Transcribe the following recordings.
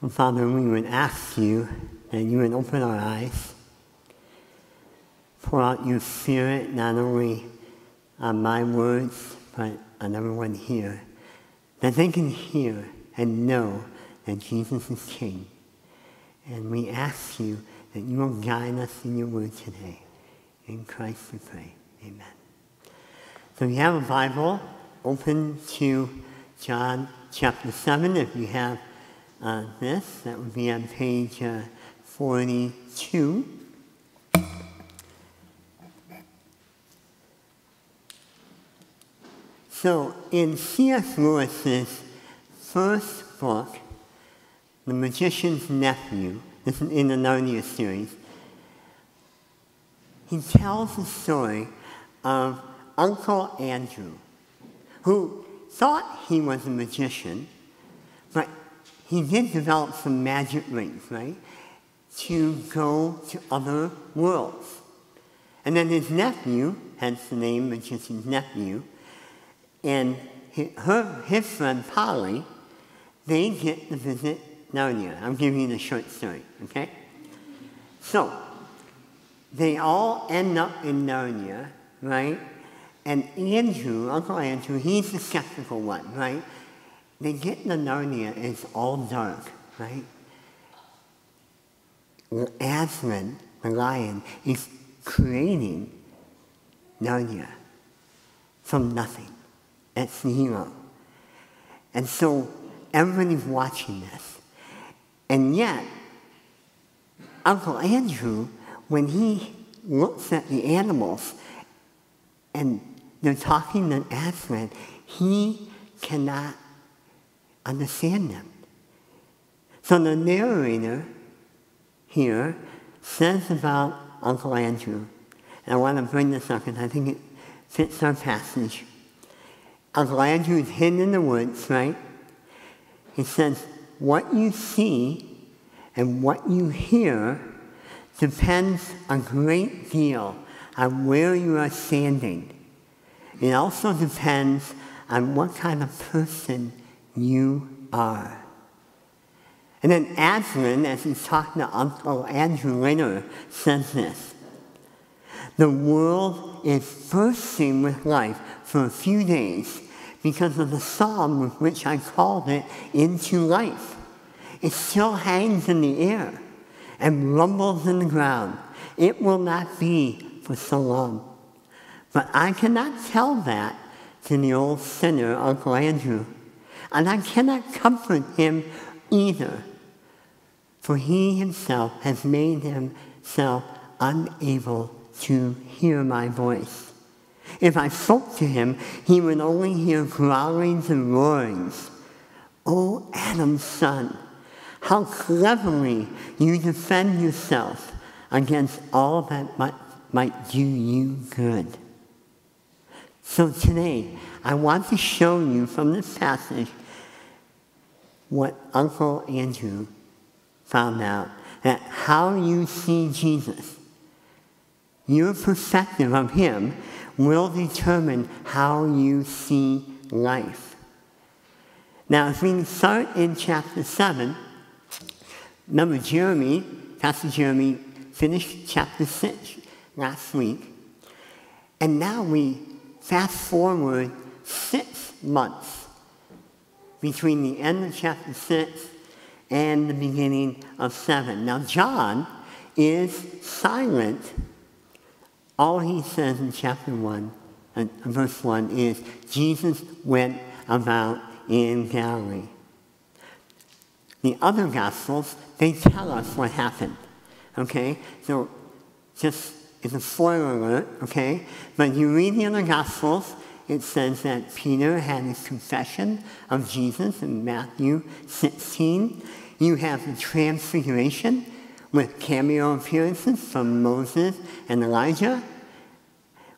Well, Father, we would ask you that you would open our eyes, pour out your spirit not only on my words, but on everyone here, that they can hear and know that Jesus is King. And we ask you that you will guide us in your word today. In Christ we pray. Amen. So you have a Bible, open to John chapter 7. If you have uh, this, that would be on page uh, 42. So in C.S. Lewis's first book, The Magician's Nephew, this is in the Narnia series, he tells the story of Uncle Andrew, who thought he was a magician, he did develop some magic rings, right, to go to other worlds. And then his nephew, hence the name Magician's Nephew, and his, her, his friend Polly, they get to visit Narnia. I'm giving you the short story, okay? So, they all end up in Narnia, right? And Andrew, Uncle Andrew, he's the skeptical one, right? They get to Narnia, it's all dark, right? Aslan, the lion, is creating Narnia from nothing. It's zero. And so everybody's watching this. And yet, Uncle Andrew, when he looks at the animals and they're talking to Aslan, he cannot understand them. So the narrator here says about Uncle Andrew, and I want to bring this up because I think it fits our passage. Uncle Andrew is hidden in the woods, right? He says, what you see and what you hear depends a great deal on where you are standing. It also depends on what kind of person you are. And then Aslan, as he's talking to Uncle Andrew later, says this. The world is bursting with life for a few days because of the psalm with which I called it into life. It still hangs in the air and rumbles in the ground. It will not be for so long. But I cannot tell that to the old sinner, Uncle Andrew. And I cannot comfort him either, for he himself has made himself unable to hear my voice. If I spoke to him, he would only hear growlings and roarings. Oh, Adam's son, how cleverly you defend yourself against all that might, might do you good. So today, I want to show you from this passage what Uncle Andrew found out that how you see Jesus, your perspective of him, will determine how you see life. Now, as we start in chapter 7, remember Jeremy, Pastor Jeremy, finished chapter 6 last week. And now we fast forward six months between the end of chapter 6 and the beginning of 7. Now, John is silent. All he says in chapter 1, uh, verse 1, is Jesus went about in Galilee. The other Gospels, they tell us what happened. Okay? So, just as a spoiler alert, okay? But you read the other Gospels, it says that Peter had his confession of Jesus in Matthew 16. You have the transfiguration with cameo appearances from Moses and Elijah.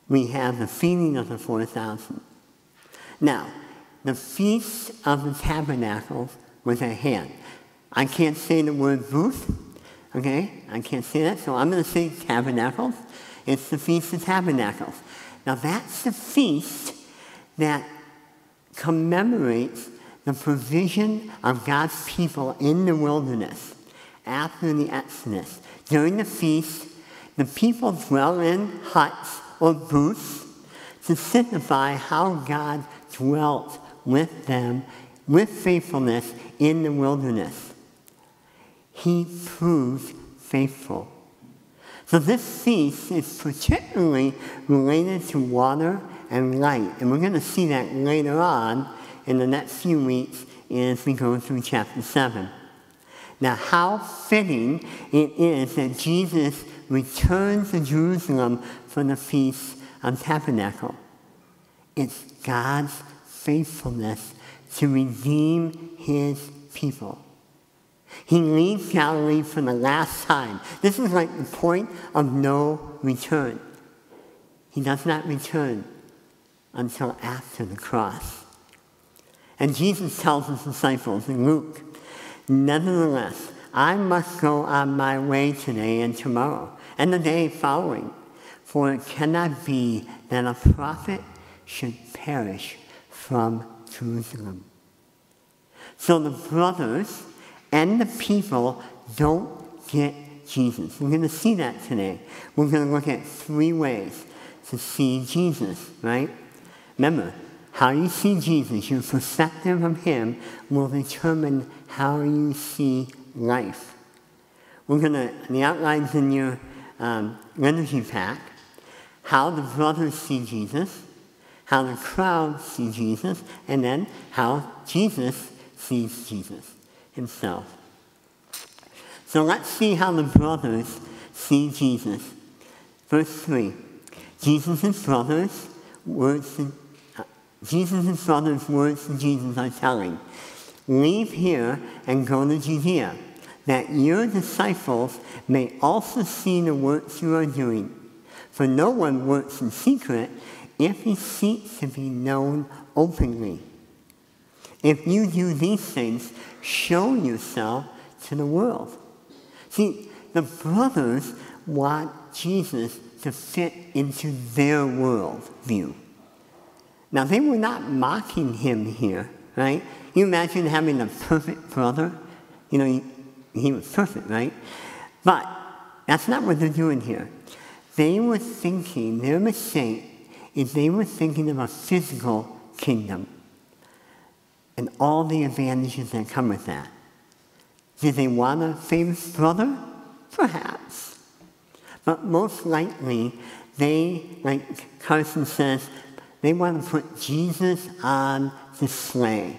We have the feeding of the 4,000. Now, the Feast of the Tabernacles was at hand. I can't say the word booth, okay? I can't say that, so I'm going to say tabernacles. It's the Feast of Tabernacles. Now, that's the feast that commemorates the provision of God's people in the wilderness after the Exodus. During the feast, the people dwell in huts or booths to signify how God dwelt with them with faithfulness in the wilderness. He proved faithful. So this feast is particularly related to water and light. And we're going to see that later on in the next few weeks as we go through chapter 7. Now, how fitting it is that Jesus returns to Jerusalem for the Feast of Tabernacle. It's God's faithfulness to redeem his people. He leaves Galilee for the last time. This is like the point of no return. He does not return until after the cross. And Jesus tells his disciples in Luke, Nevertheless, I must go on my way today and tomorrow and the day following, for it cannot be that a prophet should perish from Jerusalem. So the brothers and the people don't get Jesus. We're going to see that today. We're going to look at three ways to see Jesus, right? Remember, how you see Jesus, your perspective of him, will determine how you see life. We're going to, the outlines in your um, liturgy pack, how the brothers see Jesus, how the crowd see Jesus, and then how Jesus sees Jesus himself. So let's see how the brothers see Jesus. Verse 3 Jesus' brothers' uh, Jesus' brothers' words to Jesus are telling, Leave here and go to Judea, that your disciples may also see the works you are doing. For no one works in secret if he seeks to be known openly. If you do these things, show yourself to the world. See, the brothers want Jesus to fit into their world view. Now, they were not mocking him here, right? You imagine having a perfect brother? You know, he, he was perfect, right? But that's not what they're doing here. They were thinking, their mistake is they were thinking of a physical kingdom and all the advantages that come with that. Did they want a famous brother? Perhaps. But most likely, they, like Carson says, they want to put Jesus on the display.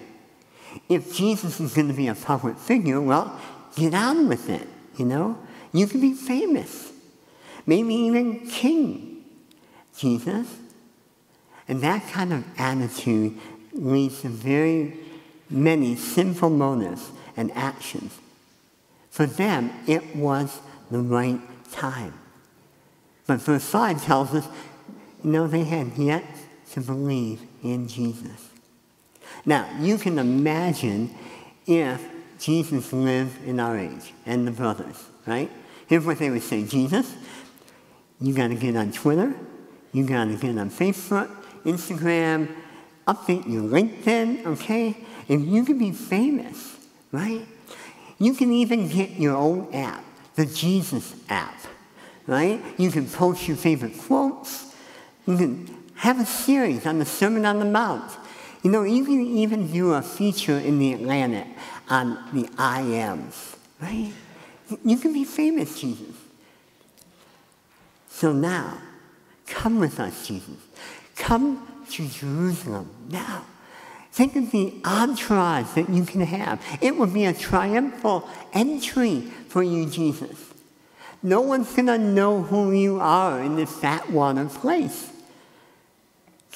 If Jesus is going to be a public figure, well, get on with it, you know? You can be famous, maybe even king, Jesus. And that kind of attitude leads to very many sinful motives and actions. For them, it was the right time. But verse 5 tells us, you know, they had yet to believe in Jesus. Now, you can imagine if Jesus lived in our age and the brothers, right? Here's what they would say Jesus, you got to get on Twitter, you got to get on Facebook, Instagram, update your LinkedIn, okay? And you can be famous, right? You can even get your own app, the Jesus app, right? You can post your favorite quotes. You can have a series on the Sermon on the Mount. You know, you can even do a feature in the Atlantic on the I ams, right? You can be famous, Jesus. So now, come with us, Jesus. Come to Jerusalem now. Think of the entourage that you can have. It would be a triumphal entry for you, Jesus. No one's going to know who you are in this fat water place.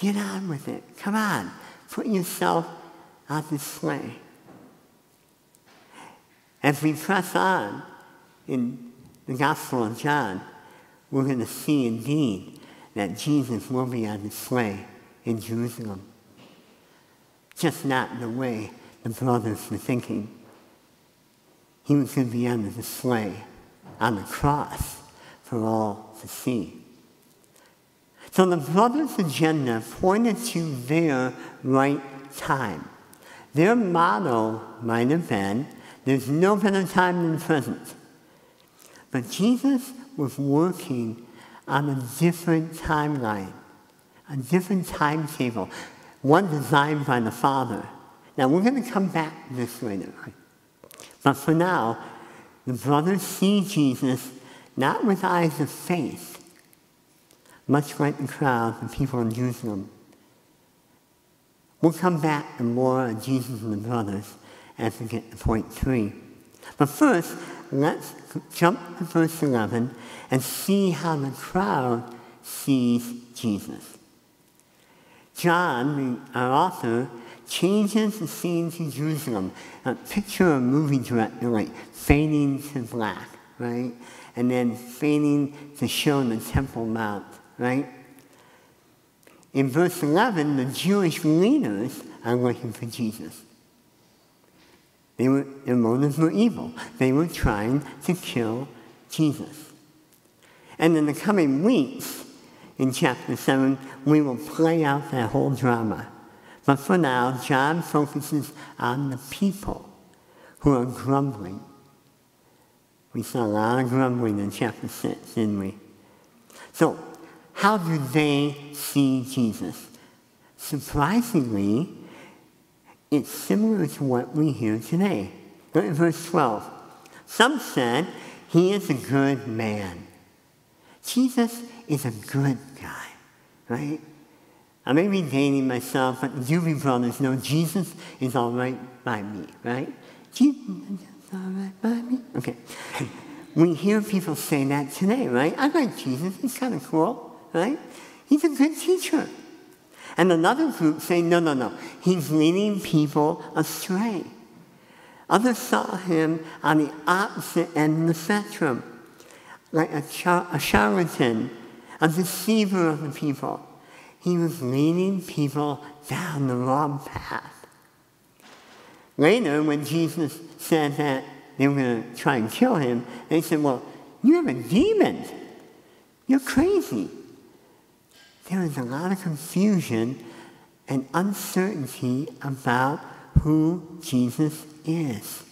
Get on with it. Come on. Put yourself on display. As we press on in the Gospel of John, we're going to see indeed that Jesus will be on display in Jerusalem. Just not in the way the brothers were thinking. He was going to be on the display on the cross for all to see. So the brothers' agenda pointed to their right time. Their motto might have been, there's no better time than the present. But Jesus was working on a different timeline, a different timetable, one designed by the Father. Now, we're going to come back to this later. But for now, the brothers see Jesus not with eyes of faith, much like the crowd, the people in Jerusalem. We'll come back to more of Jesus and the brothers as we get to point three. But first, let's jump to verse 11 and see how the crowd sees Jesus. John, our author, changes the scene to Jerusalem. A picture a movie director like fading to black, right? And then fading to show the Temple Mount, right? In verse 11, the Jewish leaders are looking for Jesus. They were, their motives were evil. They were trying to kill Jesus. And in the coming weeks, in chapter 7, we will play out that whole drama. But for now, John focuses on the people who are grumbling. We saw a lot of grumbling in chapter 6, didn't we? So, how do they see Jesus? Surprisingly, it's similar to what we hear today. Look at verse 12. Some said, He is a good man. Jesus is a good guy, right? I may be dating myself, but the Doobie Brothers know Jesus is all right by me, right? Jesus is all right by me. Okay. We hear people say that today, right? I like Jesus. He's kind of cool right? He's a good teacher. And another group say, no, no, no, he's leading people astray. Others saw him on the opposite end of the spectrum, like a, char- a charlatan, a deceiver of the people. He was leading people down the wrong path. Later, when Jesus said that they were going to try and kill him, they said, Well, you have a demon. You're crazy there is a lot of confusion and uncertainty about who Jesus is.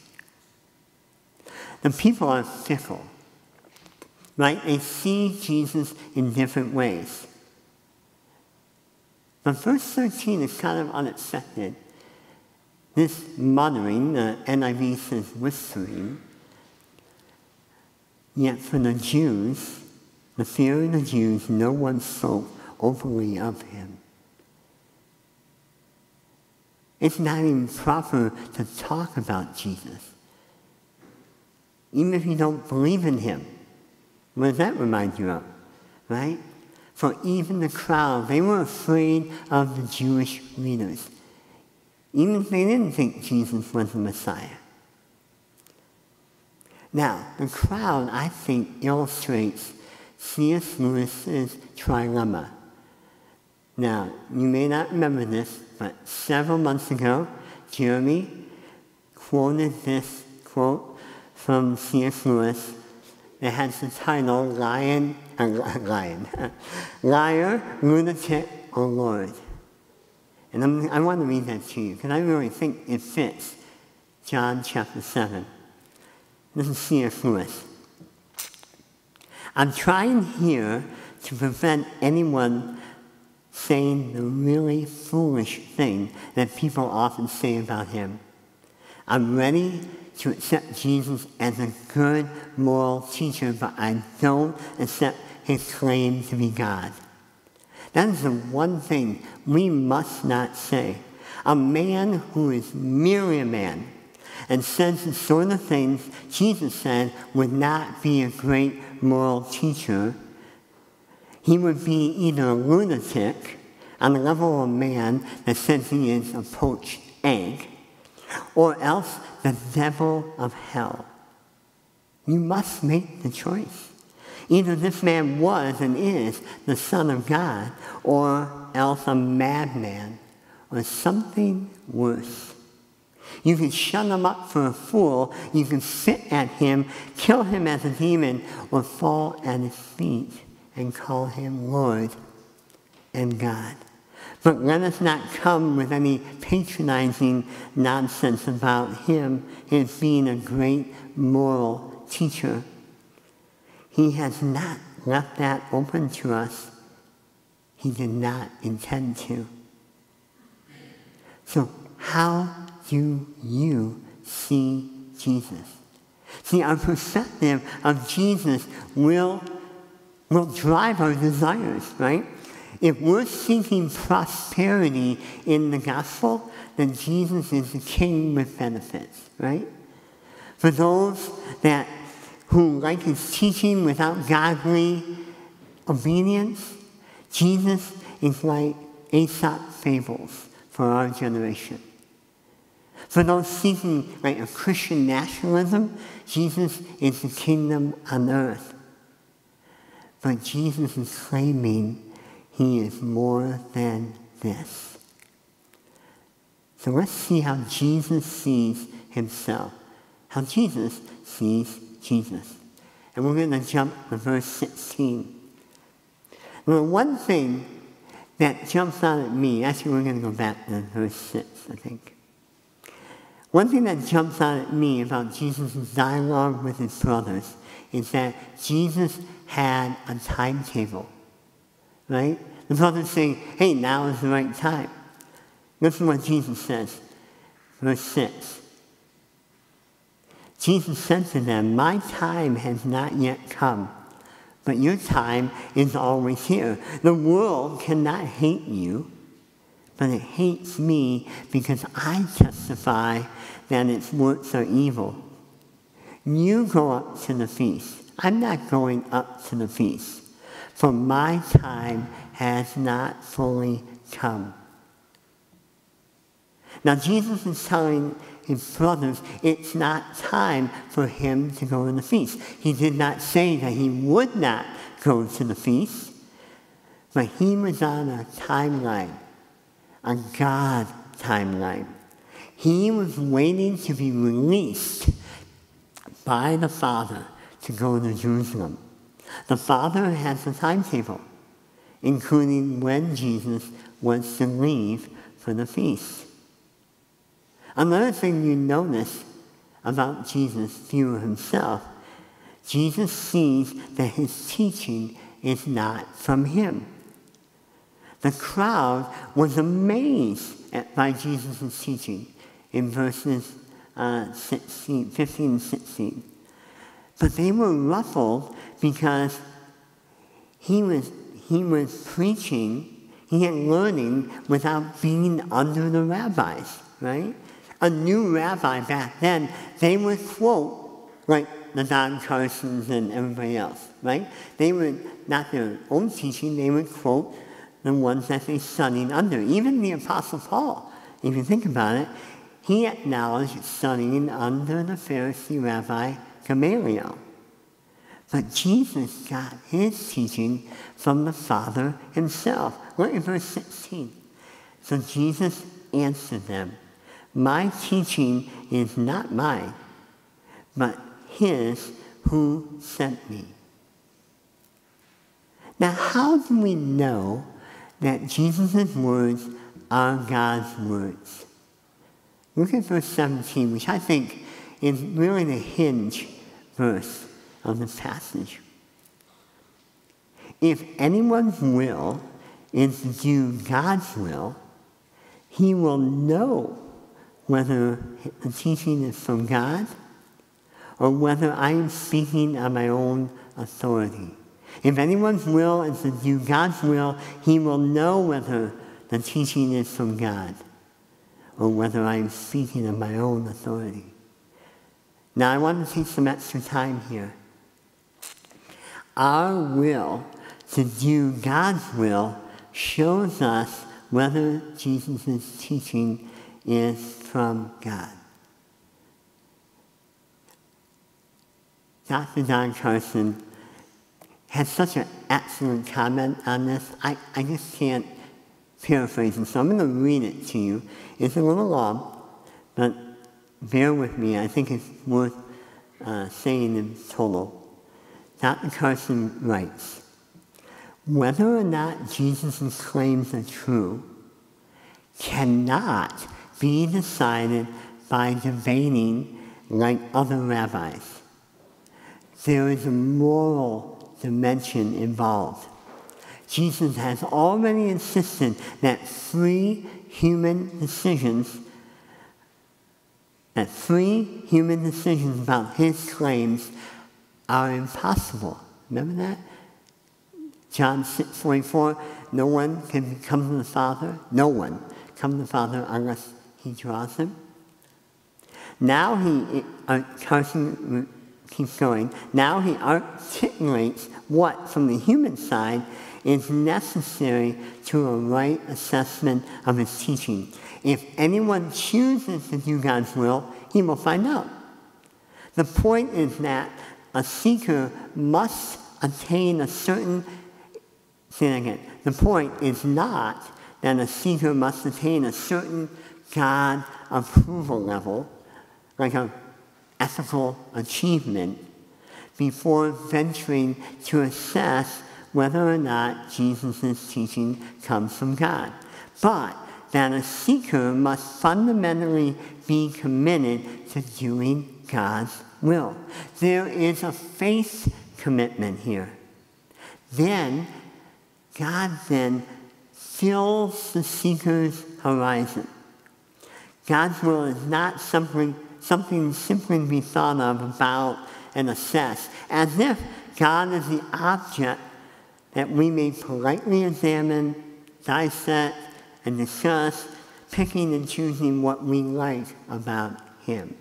The people are fickle, right? They see Jesus in different ways. But verse 13 is kind of unexpected. This muttering, the NIV says whispering, yet for the Jews, the fear of the Jews, no one spoke openly of him. It's not even proper to talk about Jesus. Even if you don't believe in him. What does that remind you of? Right? For even the crowd, they were afraid of the Jewish leaders. Even if they didn't think Jesus was the Messiah. Now, the crowd, I think, illustrates C.S. Lewis's trilemma. Now, you may not remember this, but several months ago, Jeremy quoted this quote from C.S. Lewis that has the title Lion, uh, Lion, Liar, Lunatic, or Lord. And I'm, i want to read that to you because I really think it fits John chapter 7. This is C.S. Lewis. I'm trying here to prevent anyone saying the really foolish thing that people often say about him. I'm ready to accept Jesus as a good moral teacher, but I don't accept his claim to be God. That is the one thing we must not say. A man who is merely a man and says the sort of things Jesus said would not be a great moral teacher he would be either a lunatic on the level of a man that says he is a poached egg, or else the devil of hell. You must make the choice. Either this man was and is the Son of God, or else a madman, or something worse. You can shut him up for a fool, you can spit at him, kill him as a demon, or fall at his feet and call him Lord and God. But let us not come with any patronizing nonsense about him as being a great moral teacher. He has not left that open to us. He did not intend to. So, how do you see Jesus? See, our perspective of Jesus will, will drive our desires, right? If we're seeking prosperity in the gospel, then Jesus is the king with benefits, right? For those that who like his teaching without godly obedience, Jesus is like Aesop fables for our generation. For those seeking like a Christian nationalism, Jesus is the kingdom on earth. But Jesus is claiming he is more than this. So let's see how Jesus sees himself, how Jesus sees Jesus. And we're going to jump to verse 16. Well, one thing that jumps out at me, actually, we're going to go back to verse 6, I think. One thing that jumps out at me about Jesus' dialogue with his brothers is that Jesus had a timetable right? The brother's saying, hey, now is the right time. Listen what Jesus says. Verse 6. Jesus said to them, My time has not yet come, but your time is always here. The world cannot hate you, but it hates me because I testify that its works are evil. You go up to the feast. I'm not going up to the feast for my time has not fully come. Now, Jesus is telling his brothers it's not time for him to go to the feast. He did not say that he would not go to the feast, but he was on a timeline, a God timeline. He was waiting to be released by the Father to go to Jerusalem. The Father has a timetable, including when Jesus was to leave for the feast. Another thing you notice about Jesus' of himself, Jesus sees that his teaching is not from him. The crowd was amazed at, by Jesus' teaching in verses uh, 16, 15 and 16. But they were ruffled because he was, he was preaching, he had learning without being under the rabbis, right? A new rabbi back then, they would quote, like the Don Carsons and everybody else, right? They would, not their own teaching, they would quote the ones that they studied under. Even the Apostle Paul, if you think about it, he acknowledged studying under the Pharisee rabbi Gamaliel. But Jesus got his teaching from the Father himself. Look at verse 16. So Jesus answered them, My teaching is not mine, but his who sent me. Now, how do we know that Jesus' words are God's words? Look at verse 17, which I think is really the hinge verse of the passage. If anyone's will is to do God's will, he will know whether the teaching is from God or whether I am speaking on my own authority. If anyone's will is to do God's will, he will know whether the teaching is from God or whether I am speaking on my own authority. Now, I want to take some extra time here our will to do God's will shows us whether Jesus' teaching is from God. Dr. Don Carson has such an excellent comment on this. I, I just can't paraphrase it, so I'm going to read it to you. It's a little long, but bear with me. I think it's worth uh, saying in total. Dr. Carson writes, whether or not Jesus' claims are true, cannot be decided by debating like other rabbis. There is a moral dimension involved. Jesus has already insisted that free human decisions, that free human decisions about his claims are impossible. Remember that? John 6 44, no one can come to the Father, no one come to the Father unless he draws him. Now he, uh, Carson keeps going, now he articulates what, from the human side, is necessary to a right assessment of his teaching. If anyone chooses to do God's will, he will find out. The point is that a seeker must attain a certain, again, the point is not that a seeker must attain a certain God approval level, like an ethical achievement, before venturing to assess whether or not Jesus' teaching comes from God. But that a seeker must fundamentally be committed to doing God's will. There is a faith commitment here. Then, God then fills the seeker's horizon. God's will is not something, something simply to be thought of about and assessed, as if God is the object that we may politely examine, dissect, and discuss, picking and choosing what we like about Him.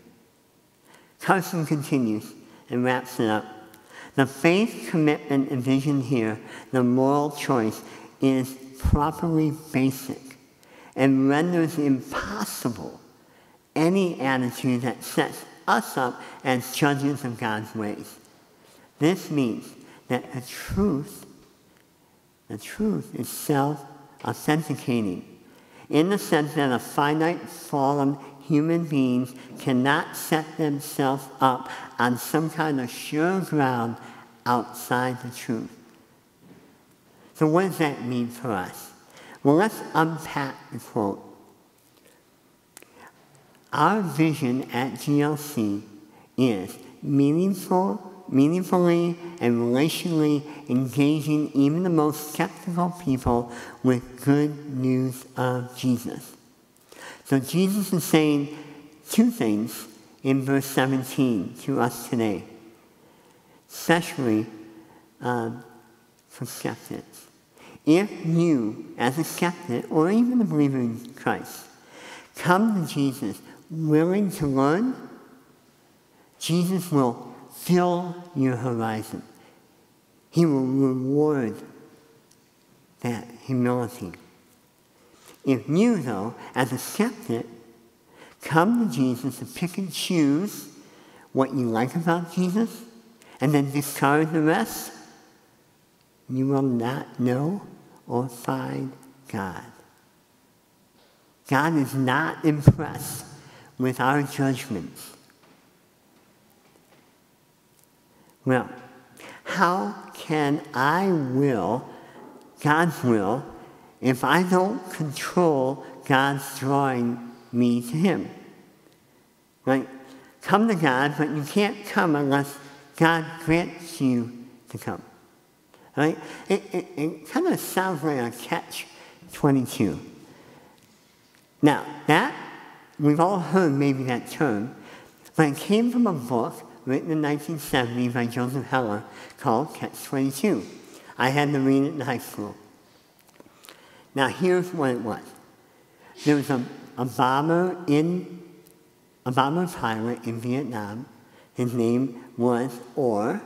Carson continues and wraps it up. The faith commitment envisioned here, the moral choice, is properly basic and renders impossible any attitude that sets us up as judges of God's ways. This means that the truth, the truth is self-authenticating in the sense that a finite, fallen human beings cannot set themselves up on some kind of sure ground outside the truth. So, what does that mean for us? Well, let's unpack the quote. Our vision at GLC is meaningful, meaningfully and relationally engaging even the most skeptical people with good news of Jesus. So Jesus is saying two things in verse 17 to us today, especially um, for skeptics. If you, as a skeptic or even a believer in Christ, come to Jesus willing to learn, Jesus will fill your horizon. He will reward that humility. If you, though, as a skeptic, come to Jesus to pick and choose what you like about Jesus and then discard the rest, you will not know or find God. God is not impressed with our judgments. Well, how can I will God's will if I don't control God's drawing me to Him. Right? Come to God, but you can't come unless God grants you to come. Right? It, it, it kind of sounds like a catch 22. Now, that, we've all heard maybe that term, but it came from a book written in 1970 by Joseph Heller called Catch 22. I had to read it in high school. Now, here's what it was there was a, a bomber in a bomber pilot in Vietnam. His name was Orr.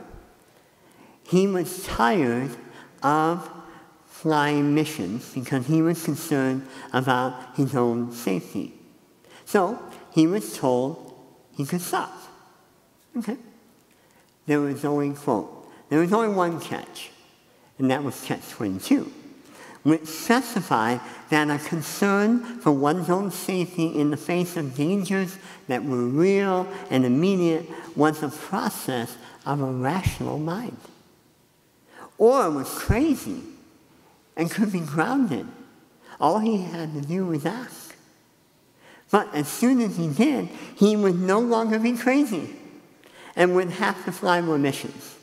He was tired of flying missions because he was concerned about his own safety. So he was told he could stop. Okay. There was only, quote, there was only one catch, and that was catch 22 which specify that a concern for one's own safety in the face of dangers that were real and immediate was a process of a rational mind. Orr was crazy and could be grounded. All he had to do was ask. But as soon as he did, he would no longer be crazy and would have to fly more missions.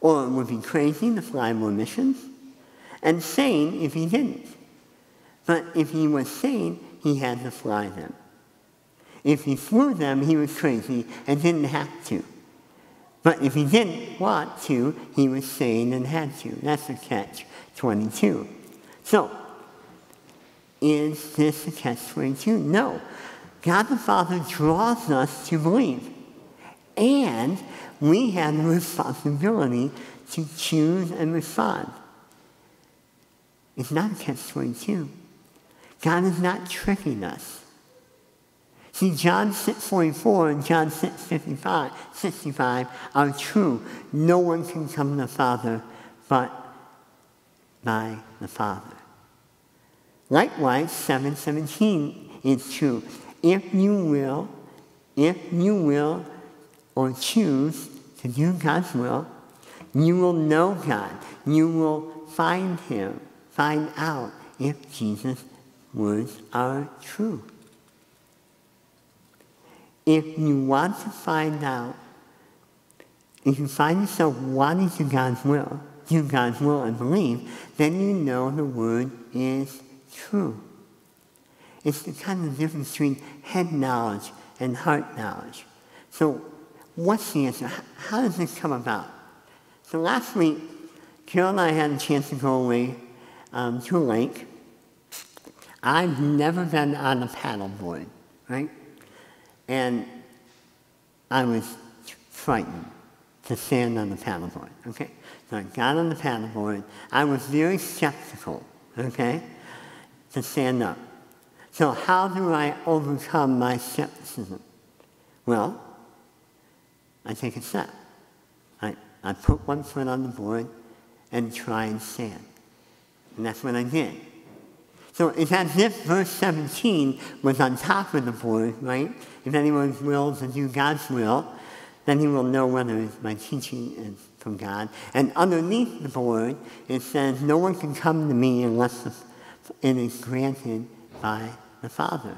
Or it would be crazy to fly more missions and sane if he didn't. But if he was sane, he had to fly them. If he flew them, he was crazy and didn't have to. But if he didn't want to, he was sane and had to. That's a catch 22. So, is this a catch 22? No. God the Father draws us to believe. And we have the responsibility to choose and respond. It's not a catch 22. God is not tricking us. See, John 6.44 and John 6.55 65 are true. No one can come to the Father but by the Father. Likewise, 7.17 is true. If you will, if you will or choose to do God's will, you will know God. You will find Him, find out if Jesus' words are true. If you want to find out, if you find yourself wanting to God's will, do God's will and believe, then you know the word is true. It's the kind of difference between head knowledge and heart knowledge. So, what's the answer? How does this come about? So, last week, Carol and I had a chance to go away um, to a lake. I've never been on a paddleboard, right? And I was frightened to stand on the paddleboard, okay? So I got on the paddleboard. I was very skeptical, okay, to stand up. So how do I overcome my skepticism? Well, I take a step. I, I put one foot on the board and try and stand. And that's what I did. So it's as if verse 17 was on top of the board, right? If anyone's will to do God's will, then he will know whether my teaching is from God. And underneath the board, it says, No one can come to me unless it is granted by the Father.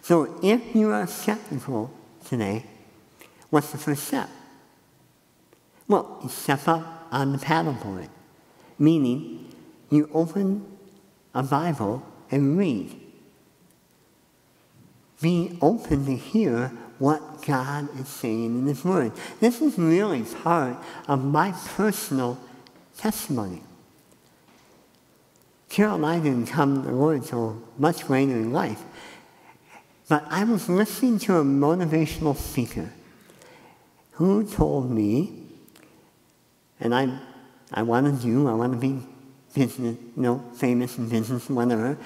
So if you are skeptical today, what's the first step? Well, step up on the paddleboard, meaning you open a Bible and read. Be open to hear what God is saying in His Word. This is really part of my personal testimony. Carol I didn't come to the Lord until much later in life. But I was listening to a motivational speaker who told me, and I, I want to do, I want to be business, you know, famous in business, whatever.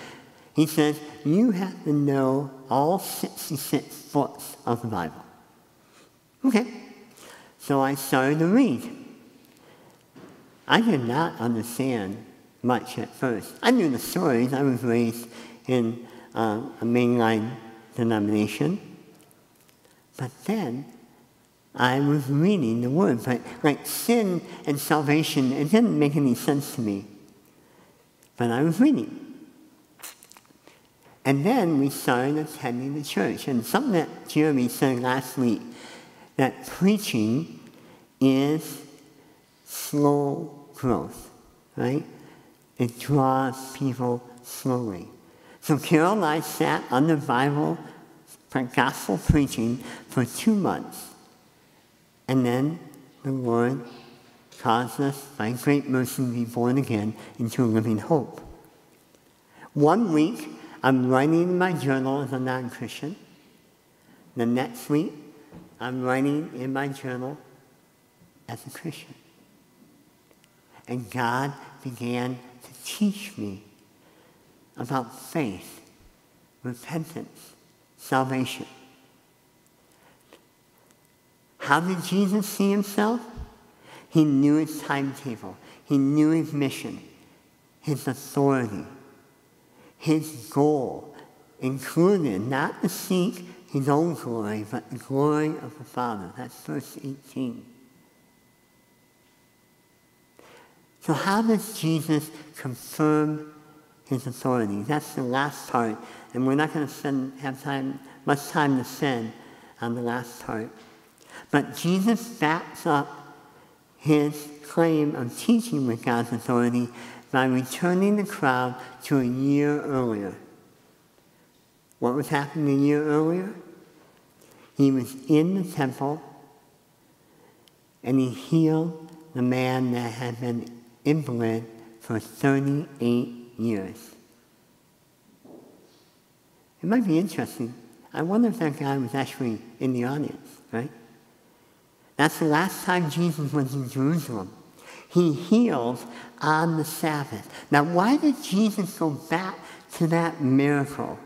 He says, you have to know all 66 books of the Bible. Okay. So I started to read. I did not understand much at first. I knew the stories. I was raised in uh, a mainline denomination. But then I was reading the Word. But like sin and salvation, it didn't make any sense to me but I was reading. And then we started attending the church. And something that Jeremy said last week, that preaching is slow growth, right? It draws people slowly. So Carol and I sat on the Bible for gospel preaching for two months. And then the Lord caused us, by great mercy, to be born again into a living hope. One week, I'm writing in my journal as a non Christian. The next week, I'm writing in my journal as a Christian. And God began to teach me about faith, repentance, salvation. How did Jesus see himself? He knew his timetable. He knew his mission, his authority, his goal, included not to seek his own glory, but the glory of the Father. That's verse 18. So, how does Jesus confirm his authority. That's the last part, and we're not going to spend have time much time to spend on the last part. But Jesus backs up his claim of teaching with God's authority by returning the crowd to a year earlier. What was happening a year earlier? He was in the temple and he healed the man that had been invalid for 38 years. It might be interesting. I wonder if that guy was actually in the audience, right? That's the last time Jesus was in Jerusalem. He healed on the Sabbath. Now, why did Jesus go back to that miracle?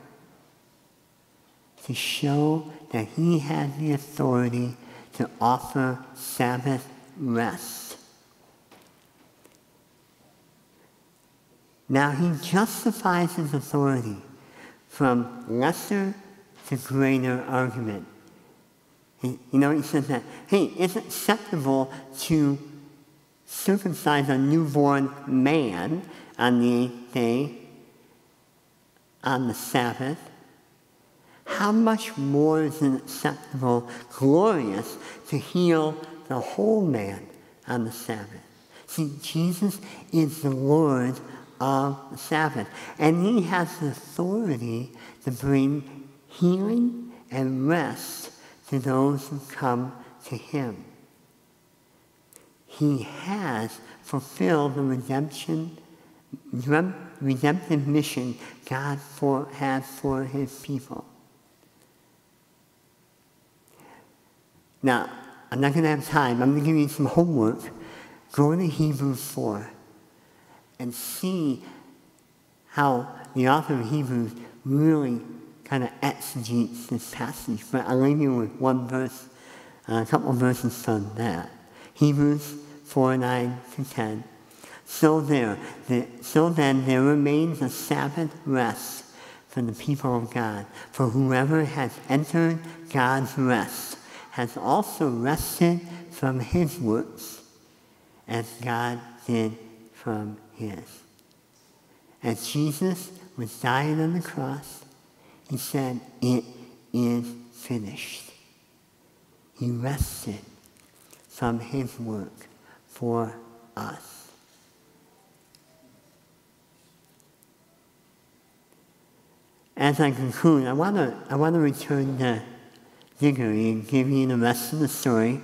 To show that he had the authority to offer Sabbath rest. Now he justifies his authority from lesser to greater argument. You know, he says that, hey, it's acceptable to circumcise a newborn man on the eighth day, on the Sabbath, how much more is it acceptable, glorious, to heal the whole man on the Sabbath? See, Jesus is the Lord of the Sabbath, and he has the authority to bring healing and rest to those who come to him he has fulfilled the redemption, redemptive mission God for, has for his people. Now, I'm not going to have time. I'm going to give you some homework. Go to Hebrews 4 and see how the author of Hebrews really kind of exegetes this passage. But I'll leave you with one verse, uh, a couple of verses from that. Hebrews 4 9 to 10. So, there, the, so then there remains a Sabbath rest for the people of God. For whoever has entered God's rest has also rested from his works, as God did from his. As Jesus was dying on the cross, he said, It is finished. He rested from his work for us. As I conclude, I want to I want to return to Diggory and give you the rest of the story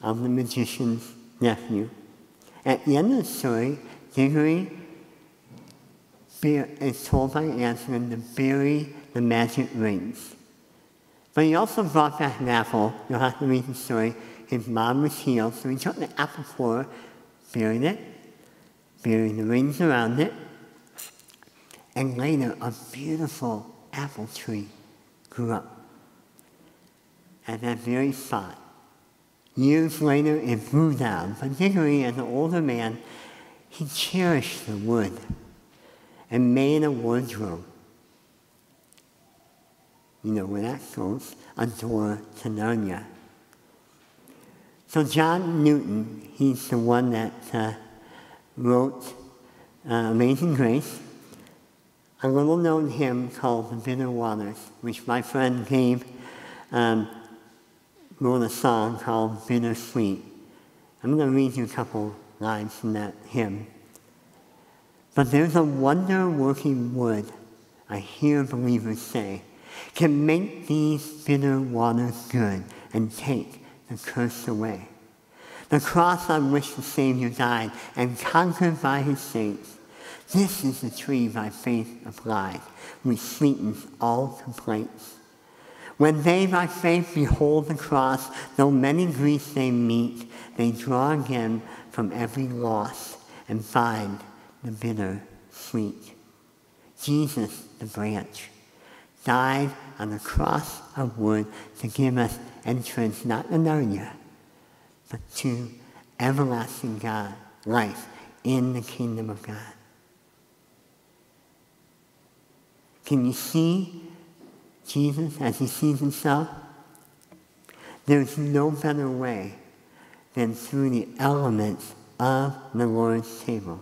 of the magician's nephew. At the end of the story, Diggory is told by Aslan to bury the magic rings. But he also brought back an apple. You'll have to read the story his mom was healed, so he took the apple core, buried it, buried the rings around it, and later a beautiful apple tree grew up at that very spot. Years later, it grew down, particularly as an older man, he cherished the wood and made a wardrobe. You know where that goes? A door to Narnia. So John Newton, he's the one that uh, wrote uh, Amazing Grace, a little known hymn called The Bitter Waters, which my friend Gabe um, wrote a song called Bittersweet. I'm going to read you a couple lines from that hymn. But there's a wonder working wood, I hear believers say, can make these bitter waters good and take the curse away. The cross on which the Savior died and conquered by his saints. This is the tree by faith applied, which sweetens all complaints. When they by faith behold the cross, though many griefs they meet, they draw again from every loss and find the bitter sweet. Jesus, the branch, died on the cross of wood to give us entrance not to Narnia, but to everlasting God, life in the kingdom of God. Can you see Jesus as he sees himself? There's no better way than through the elements of the Lord's table.